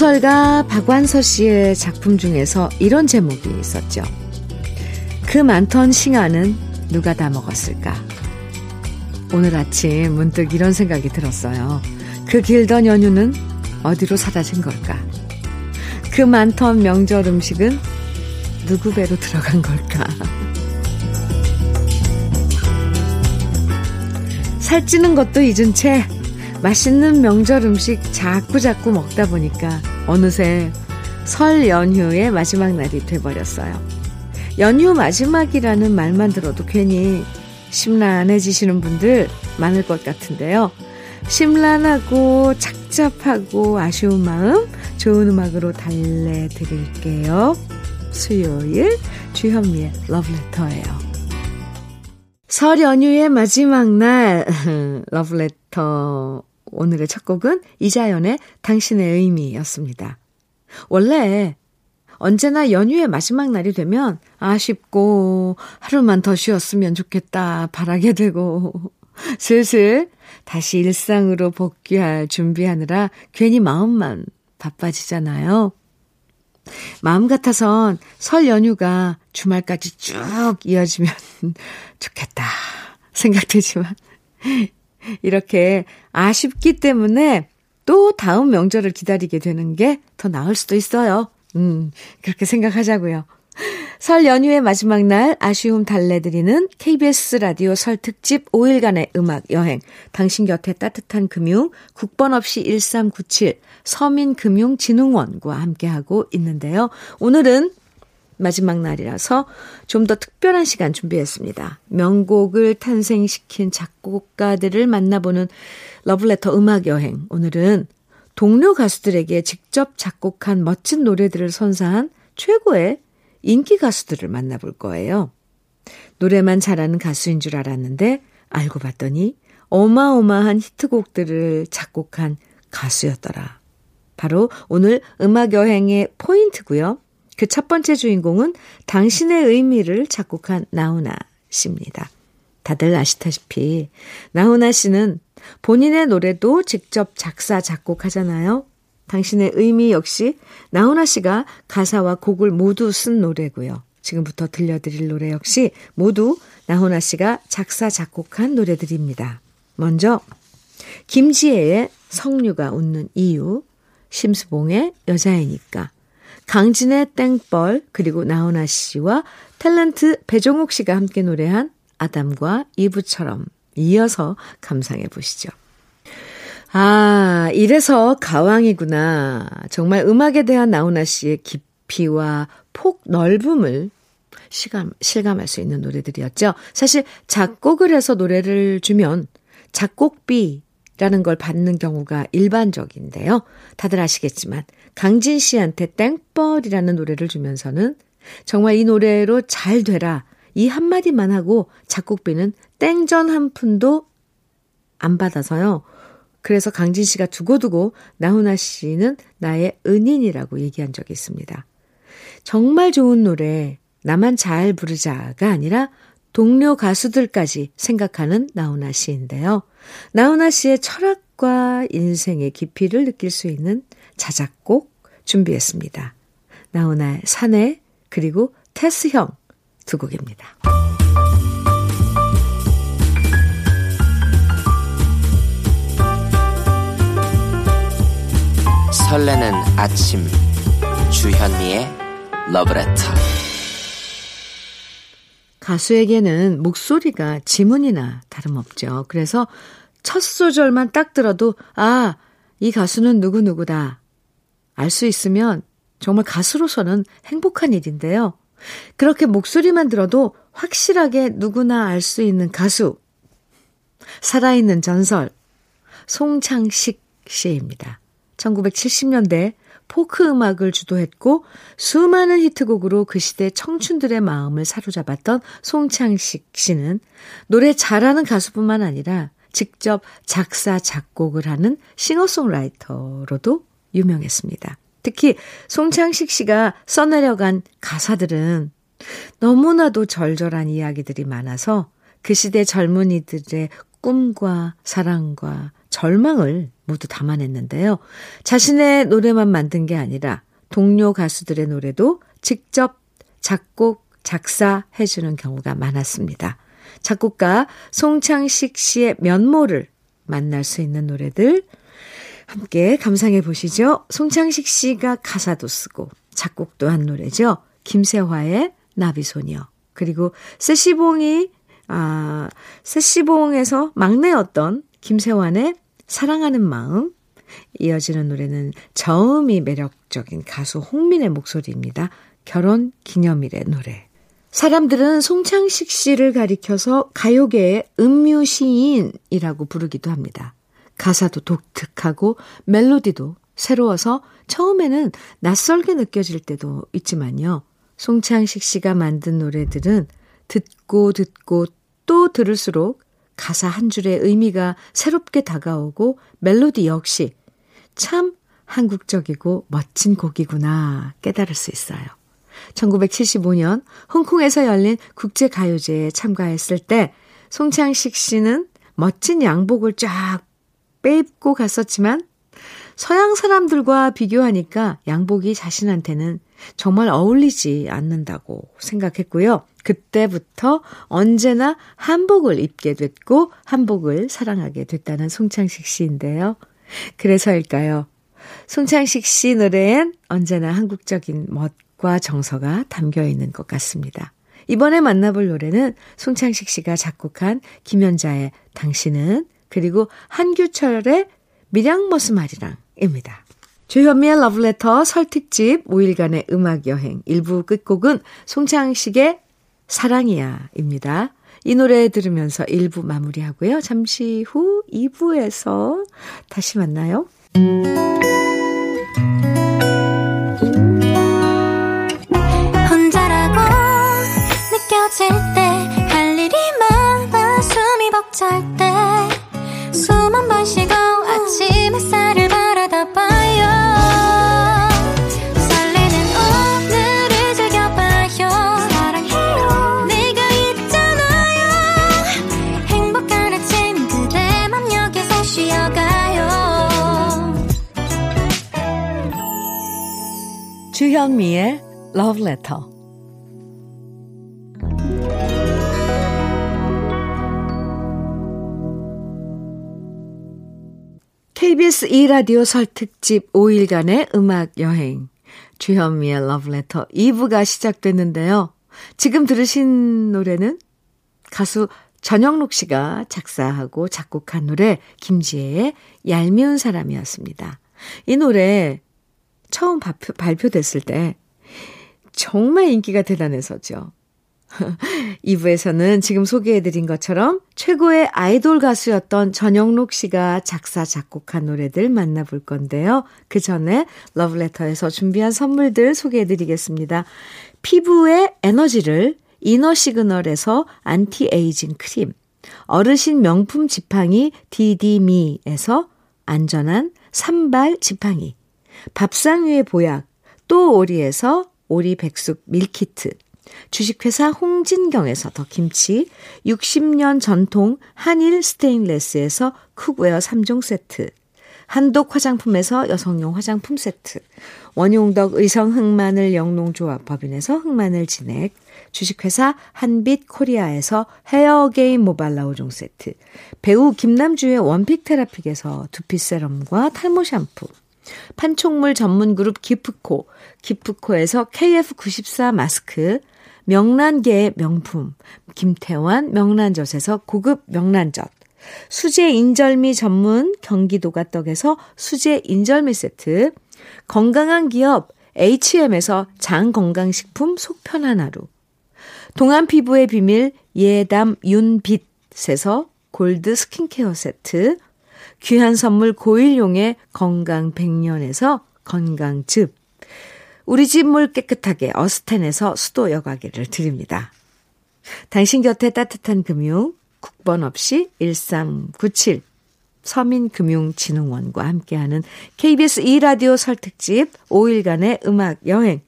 소설가 박완서 씨의 작품 중에서 이런 제목이 있었죠. 그 많던 싱아는 누가 다 먹었을까? 오늘 아침 문득 이런 생각이 들었어요. 그 길던 연휴는 어디로 사라진 걸까? 그 많던 명절 음식은 누구 배로 들어간 걸까? 살찌는 것도 잊은 채 맛있는 명절 음식 자꾸자꾸 먹다 보니까 어느새 설 연휴의 마지막 날이 돼버렸어요. 연휴 마지막이라는 말만 들어도 괜히 심란해지시는 분들 많을 것 같은데요. 심란하고 착잡하고 아쉬운 마음 좋은 음악으로 달래드릴게요. 수요일 주현미의 러브레터예요. 설 연휴의 마지막 날 러브레터 오늘의 첫 곡은 이자연의 당신의 의미였습니다. 원래 언제나 연휴의 마지막 날이 되면 아쉽고 하루만 더 쉬었으면 좋겠다 바라게 되고 슬슬 다시 일상으로 복귀할 준비하느라 괜히 마음만 바빠지잖아요. 마음 같아선 설 연휴가 주말까지 쭉 이어지면 좋겠다 생각되지만 이렇게 아쉽기 때문에 또 다음 명절을 기다리게 되는 게 더 나을 수도 있어요. 음, 그렇게 생각하자고요. 설 연휴의 마지막 날 아쉬움 달래드리는 KBS 라디오 설 특집 5일간의 음악 여행. 당신 곁에 따뜻한 금융, 국번 없이 1397 서민금융진흥원과 함께하고 있는데요. 오늘은 마지막 날이라서 좀 더 특별한 시간 준비했습니다. 명곡을 탄생시킨 작곡가들을 만나보는 러블레터 음악 여행. 오늘은 동료 가수들에게 직접 작곡한 멋진 노래들을 선사한 최고의 인기 가수들을 만나볼 거예요. 노래만 잘하는 가수인 줄 알았는데 알고 봤더니 어마어마한 히트곡들을 작곡한 가수였더라. 바로 오늘 음악 여행의 포인트고요. 그 첫 번째 주인공은 당신의 의미를 작곡한 나훈아 씨입니다. 다들 아시다시피 나훈아 씨는 본인의 노래도 직접 작사, 작곡하잖아요. 당신의 의미 역시 나훈아 씨가 가사와 곡을 모두 쓴 노래고요. 지금부터 들려드릴 노래 역시 모두 나훈아 씨가 작사, 작곡한 노래들입니다. 먼저 김지혜의 성류가 웃는 이유, 심수봉의 여자애니까, 강진의 땡벌 그리고 나훈아 씨와 탤런트 배종옥 씨가 함께 노래한 아담과 이브처럼 이어서 감상해 보시죠. 아, 이래서 가왕이구나. 정말 음악에 대한 나훈아 씨의 깊이와 폭 넓음을 실감, 실감할 수 있는 노래들이었죠. 사실 작곡을 해서 노래를 주면 작곡비 라는 걸 받는 경우가 일반적인데요. 다들 아시겠지만 강진 씨한테 땡벌이라는 노래를 주면서는 정말 이 노래로 잘 되라 이 한마디만 하고 작곡비는 땡전 한 푼도 안 받아서요. 그래서 강진 씨가 두고두고 나훈아 씨는 나의 은인이라고 얘기한 적이 있습니다. 정말 좋은 노래, 나만 잘 부르자가 아니라 동료 가수들까지 생각하는 나훈아 씨인데요. 나훈아 씨의 철학과 인생의 깊이를 느낄 수 있는 자작곡 준비했습니다. 나훈아의 사내 그리고 테스형 두 곡입니다. 설레는 아침 주현미의 러브레터 가수에게는 목소리가 지문이나 다름없죠. 그래서 첫 소절만 딱 들어도 아, 이 가수는 누구누구다. 알 수 있으면 정말 가수로서는 행복한 일인데요. 그렇게 목소리만 들어도 확실하게 누구나 알 수 있는 가수. 살아있는 전설. 송창식 씨입니다. 1970년대 포크 음악을 주도했고 수많은 히트곡으로 그 시대 청춘들의 마음을 사로잡았던 송창식 씨는 노래 잘하는 가수뿐만 아니라 직접 작사, 작곡을 하는 싱어송라이터로도 유명했습니다. 특히 송창식 씨가 써내려간 가사들은 너무나도 절절한 이야기들이 많아서 그 시대 젊은이들의 꿈과 사랑과 절망을 모두 담아냈는데요. 자신의 노래만 만든 게 아니라 동료 가수들의 노래도 직접 작곡, 작사해주는 경우가 많았습니다. 작곡가 송창식 씨의 면모를 만날 수 있는 노래들 함께 감상해 보시죠. 송창식 씨가 가사도 쓰고 작곡도 한 노래죠. 김세화의 나비소녀. 그리고 세시봉이, 아, 세시봉에서 막내였던 김세환의 사랑하는 마음. 이어지는 노래는 저음이 매력적인 가수 홍민의 목소리입니다. 결혼 기념일의 노래. 사람들은 송창식 씨를 가리켜서 가요계의 음유 시인이라고 부르기도 합니다. 가사도 독특하고 멜로디도 새로워서 처음에는 낯설게 느껴질 때도 있지만요. 송창식 씨가 만든 노래들은 듣고 듣고 또 들을수록 가사 한 줄의 의미가 새롭게 다가오고 멜로디 역시 참 한국적이고 멋진 곡이구나 깨달을 수 있어요. 1975년 홍콩에서 열린 국제가요제에 참가했을 때 송창식 씨는 멋진 양복을 쫙 빼입고 갔었지만 서양 사람들과 비교하니까 양복이 자신한테는 정말 어울리지 않는다고 생각했고요. 그때부터 언제나 한복을 입게 됐고 한복을 사랑하게 됐다는 송창식 씨인데요. 그래서일까요? 송창식 씨 노래엔 언제나 한국적인 멋과 정서가 담겨 있는 것 같습니다. 이번에 만나볼 노래는 송창식 씨가 작곡한 김연자의 당신은 그리고 한규철의 밀양머스마리랑 입니다. 주현미의 러브레터 설특집 5일간의 음악여행 1부 끝곡은 송창식의 사랑이야 입니다. 이 노래 들으면서 1부 마무리하고요. 잠시 후 2부에서 다시 만나요. 혼자라고 느껴질 때 할 일이 많아 숨이 벅찰 때숨한번 쉬고 주현미의 Love Letter KBS 2라디오 설 특집 5일간의 음악 여행. 주현미의 러브레터 2부가 시작됐는데요. 지금 들으신 노래는 가수 전영록 씨가 작사하고 작곡한 노래 김지혜의 얄미운 사람이었습니다. 이 노래 처음 발표, 발표됐을 때 정말 인기가 대단해서죠. 2부에서는 지금 소개해드린 것처럼 최고의 아이돌 가수였던 전영록 씨가 작사, 작곡한 노래들 만나볼 건데요. 그 전에 러브레터에서 준비한 선물들 소개해드리겠습니다. 피부의 에너지를 이너 시그널에서 안티에이징 크림, 어르신 명품 지팡이 디디미에서 안전한 삼발 지팡이, 밥상 위의 보약, 또 오리에서 오리 백숙 밀키트, 주식회사 홍진경에서 더 김치, 60년 전통 한일 스테인레스에서 cookware 3종 세트, 한독 화장품에서 여성용 화장품 세트, 원용덕 의성 흑마늘 영농조합 법인에서 흑마늘 진액, 주식회사 한빛 코리아에서 헤어게임 모발라 5종 세트, 배우 김남주의 원픽 테라픽에서 두피 세럼과 탈모 샴푸, 판촉물 전문 그룹 기프코, 기프코에서 KF94 마스크, 명란계의 명품 김태환 명란젓에서 고급 명란젓 수제 인절미 전문 경기도가 떡에서 수제 인절미 세트 건강한 기업 H&M에서 장건강식품 속편한 하루 동안 피부의 비밀 예담 윤빛에서 골드 스킨케어 세트 귀한 선물 고일용의 건강 백년에서 건강즙 우리 집 물 깨끗하게 어스텐에서 수도 여과기를 드립니다. 당신 곁에 따뜻한 금융 국번 없이 1397 서민금융진흥원과 함께하는 KBS 2라디오 설특집 5일간의 음악 여행.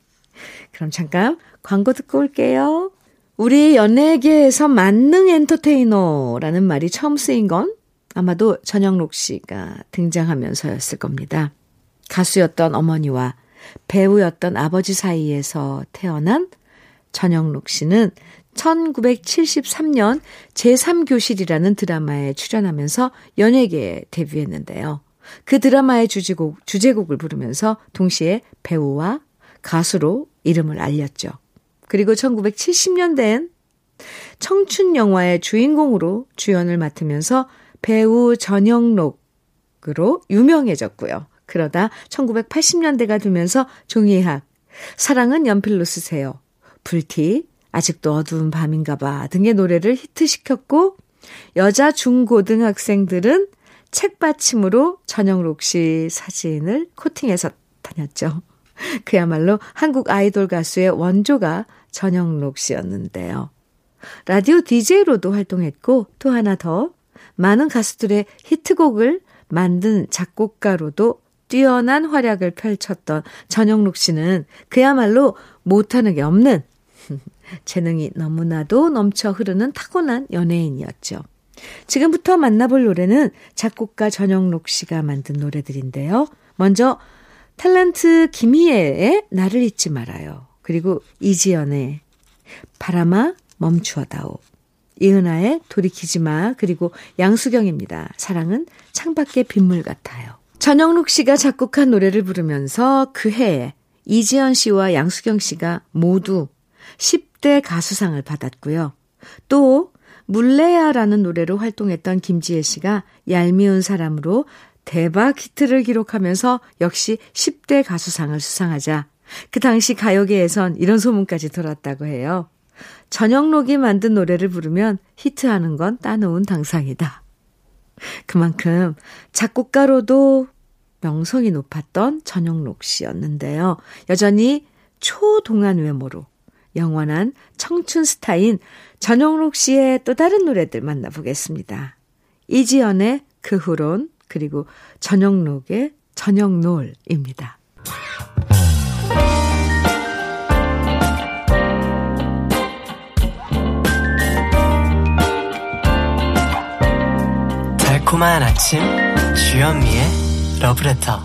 그럼 잠깐 광고 듣고 올게요. 우리 연예계에서 만능 엔터테이너라는 말이 처음 쓰인 건 아마도 전영록 씨가 등장하면서였을 겁니다. 가수였던 어머니와 배우였던 아버지 사이에서 태어난 전영록 씨는 1973년 제3교실이라는 드라마에 출연하면서 연예계에 데뷔했는데요. 그 드라마의 주제곡, 주제곡을 부르면서 동시에 배우와 가수로 이름을 알렸죠. 그리고 1970년대엔 청춘 영화의 주인공으로 주연을 맡으면서 배우 전영록으로 유명해졌고요. 그러다 1980년대가 되면서 종이학, 사랑은 연필로 쓰세요, 불티, 아직도 어두운 밤인가 봐 등의 노래를 히트시켰고 여자 중고등학생들은 책 받침으로 전영록 씨 사진을 코팅해서 다녔죠. 그야말로 한국 아이돌 가수의 원조가 전영록 씨였는데요. 라디오 DJ로도 활동했고 또 하나 더 많은 가수들의 히트곡을 만든 작곡가로도 뛰어난 활약을 펼쳤던 전영록 씨는 그야말로 못하는 게 없는 재능이 너무나도 넘쳐 흐르는 타고난 연예인이었죠. 지금부터 만나볼 노래는 작곡가 전영록 씨가 만든 노래들인데요. 먼저 탤런트 김희애의 나를 잊지 말아요. 그리고 이지연의 바람아 멈추어다오. 이은아의 돌이키지 마. 그리고 양수경입니다. 사랑은 창밖의 빗물 같아요. 전영록 씨가 작곡한 노래를 부르면서 그 해에 이지연 씨와 양수경 씨가 모두 10대 가수상을 받았고요. 또 물레야라는 노래로 활동했던 김지혜 씨가 얄미운 사람으로 대박 히트를 기록하면서 역시 10대 가수상을 수상하자 그 당시 가요계에선 이런 소문까지 돌았다고 해요. 전영록이 만든 노래를 부르면 히트하는 건 따놓은 당상이다. 그만큼 작곡가로도 명성이 높았던 전영록 씨였는데요. 여전히 초동안 외모로 영원한 청춘 스타인 전영록 씨의 또 다른 노래들 만나보겠습니다. 이지연의 그 후론 그리고 전영록의 저녁놀입니다. 달콤한 아침 주현미의 러브레터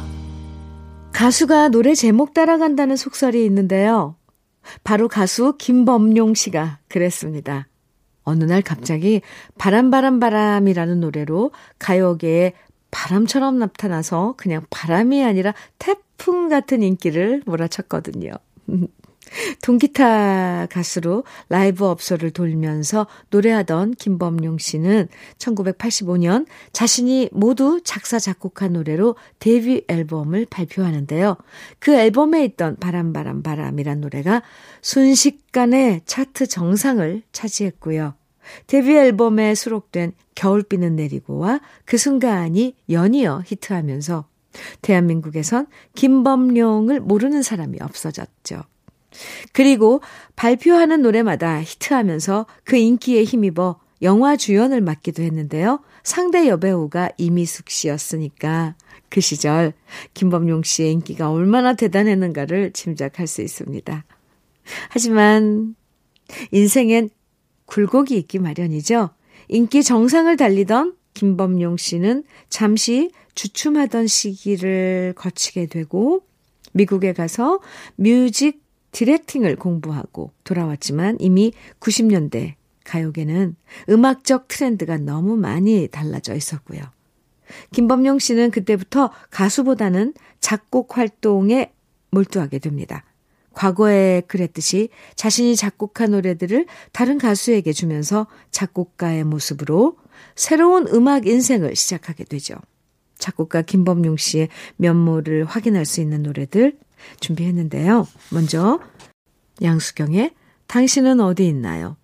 가수가 노래 제목 따라간다는 속설이 있는데요. 바로 가수 김범용 씨가 그랬습니다. 어느 날 갑자기 바람바람바람이라는 노래로 가요계에 바람처럼 나타나서 그냥 바람이 아니라 태풍 같은 인기를 몰아쳤거든요. 동기타 가수로 라이브 업소를 돌면서 노래하던 김범용 씨는 1985년 자신이 모두 작사, 작곡한 노래로 데뷔 앨범을 발표하는데요. 그 앨범에 있던 바람바람 바람이란 노래가 순식간에 차트 정상을 차지했고요. 데뷔 앨범에 수록된 겨울비는 내리고와 그 순간이 연이어 히트하면서 대한민국에선 김범용을 모르는 사람이 없어졌죠. 그리고 발표하는 노래마다 히트하면서 그 인기에 힘입어 영화 주연을 맡기도 했는데요. 상대 여배우가 이미숙 씨였으니까 그 시절 김범용 씨의 인기가 얼마나 대단했는가를 짐작할 수 있습니다. 하지만 인생엔 굴곡이 있기 마련이죠. 인기 정상을 달리던 김범용 씨는 잠시 주춤하던 시기를 거치게 되고 미국에 가서 뮤직 디렉팅을 공부하고 돌아왔지만 이미 90년대 가요계는 음악적 트렌드가 너무 많이 달라져 있었고요. 김범용 씨는 그때부터 가수보다는 작곡 활동에 몰두하게 됩니다. 과거에 그랬듯이 자신이 작곡한 노래들을 다른 가수에게 주면서 작곡가의 모습으로 새로운 음악 인생을 시작하게 되죠. 작곡가 김범용 씨의 면모를 확인할 수 있는 노래들 준비했는데요. 먼저 양수경의 당신은 어디 있나요?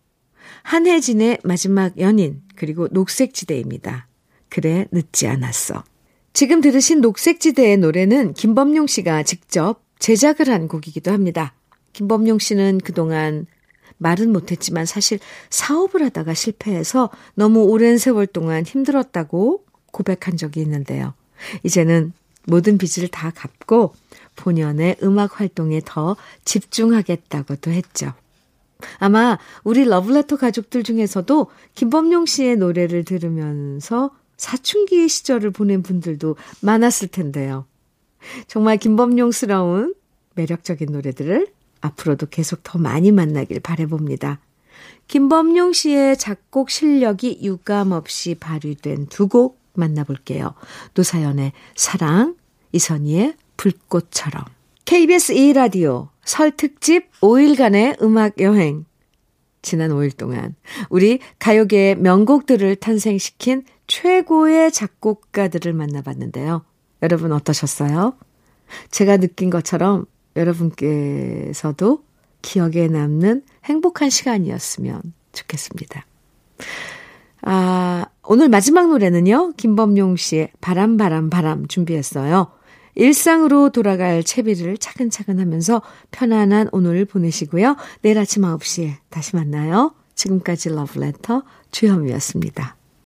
한혜진의 마지막 연인 그리고 녹색지대입니다. 그래 늦지 않았어. 지금 들으신 녹색지대의 노래는 김범용 씨가 직접 제작을 한 곡이기도 합니다. 김범용 씨는 그동안 말은 못했지만 사실 사업을 하다가 실패해서 너무 오랜 세월 동안 힘들었다고 고백한 적이 있는데요. 이제는 모든 빚을 다 갚고 본연의 음악 활동에 더 집중하겠다고도 했죠. 아마 우리 러블레터 가족들 중에서도 김범용 씨의 노래를 들으면서 사춘기 시절을 보낸 분들도 많았을 텐데요. 정말 김범용스러운 매력적인 노래들을 앞으로도 계속 더 많이 만나길 바래봅니다. 김범용 씨의 작곡 실력이 유감없이 발휘된 두 곡 만나볼게요. 노사연의 사랑, 이선희의 불꽃처럼. KBS 2라디오 설 특집 5일간의 음악 여행. 지난 5일 동안 우리 가요계의 명곡들을 탄생시킨 최고의 작곡가들을 만나봤는데요. 여러분 어떠셨어요? 제가 느낀 것처럼 여러분께서도 기억에 남는 행복한 시간이었으면 좋겠습니다. 아, 오늘 마지막 노래는요, 김범용 씨의 바람, 바람, 바람 준비했어요. 일상으로 돌아갈 채비를 차근차근 하면서 편안한 오늘 보내시고요. 내일 아침 9시에 다시 만나요. 지금까지 러브레터 주현미였습니다.